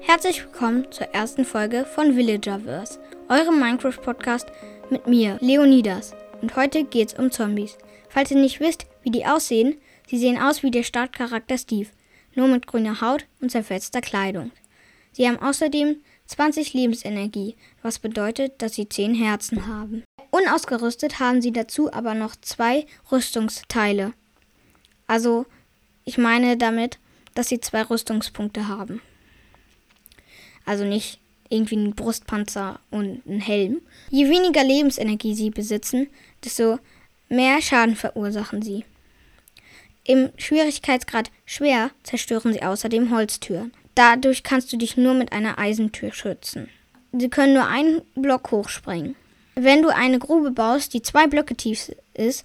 Herzlich willkommen zur ersten Folge von Villagerverse, eurem Minecraft-Podcast mit mir, Leonidas. Und heute geht's um Zombies. Falls ihr nicht wisst, wie die aussehen, sie sehen aus wie der Startcharakter Steve, nur mit grüner Haut und zerfetzter Kleidung. Sie haben außerdem 20 Lebensenergie, was bedeutet, dass sie 10 Herzen haben. Unausgerüstet haben sie dazu aber noch zwei Rüstungsteile. Also, ich meine damit, dass sie zwei Rüstungspunkte haben. Also nicht irgendwie einen Brustpanzer und einen Helm. Je weniger Lebensenergie sie besitzen, desto mehr Schaden verursachen sie. Im Schwierigkeitsgrad schwer zerstören sie außerdem Holztüren. Dadurch kannst du dich nur mit einer Eisentür schützen. Sie können nur einen Block hochspringen. Wenn du eine Grube baust, die zwei Blöcke tief ist,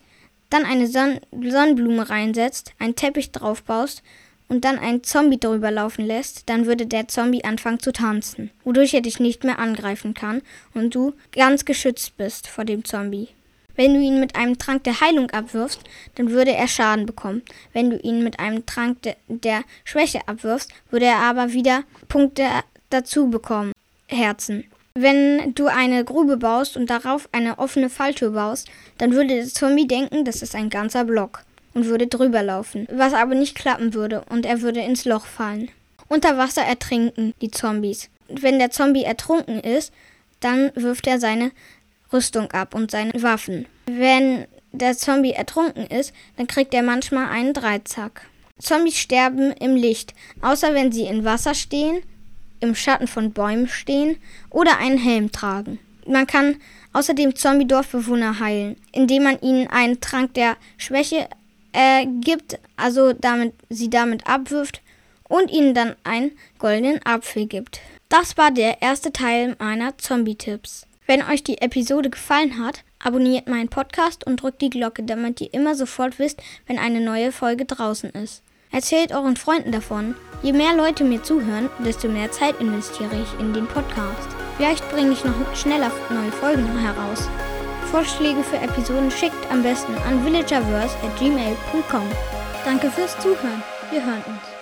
dann eine Son Sonnenblume reinsetzt, einen Teppich drauf baust und dann einen Zombie drüber laufen lässt, dann würde der Zombie anfangen zu tanzen, wodurch er dich nicht mehr angreifen kann und du ganz geschützt bist vor dem Zombie. Wenn du ihn mit einem Trank der Heilung abwirfst, dann würde er Schaden bekommen. Wenn du ihn mit einem Trank de der Schwäche abwirfst, würde er aber wieder Punkte dazu bekommen. Herzen. Wenn du eine Grube baust und darauf eine offene Falltür baust, dann würde der Zombie denken, das ist ein ganzer Block und würde drüber laufen, was aber nicht klappen würde und er würde ins Loch fallen. Unter Wasser ertrinken die Zombies. Wenn der Zombie ertrunken ist, dann wirft er seine Rüstung ab und seine Waffen. Wenn der Zombie ertrunken ist, dann kriegt er manchmal einen Dreizack. Zombies sterben im Licht, außer wenn sie in Wasser stehen, im Schatten von Bäumen stehen oder einen Helm tragen. Man kann außerdem Zombie-Dorfbewohner heilen, indem man ihnen einen Trank der Schwäche äh, gibt, also damit, sie damit abwirft und ihnen dann einen goldenen Apfel gibt. Das war der erste Teil meiner Zombie-Tipps. Wenn euch die Episode gefallen hat, abonniert meinen Podcast und drückt die Glocke, damit ihr immer sofort wisst, wenn eine neue Folge draußen ist. Erzählt euren Freunden davon. Je mehr Leute mir zuhören, desto mehr Zeit investiere ich in den Podcast. Vielleicht bringe ich noch schneller neue Folgen heraus. Vorschläge für Episoden schickt am besten an villagerverse.gmail.com. Danke fürs Zuhören. Wir hören uns.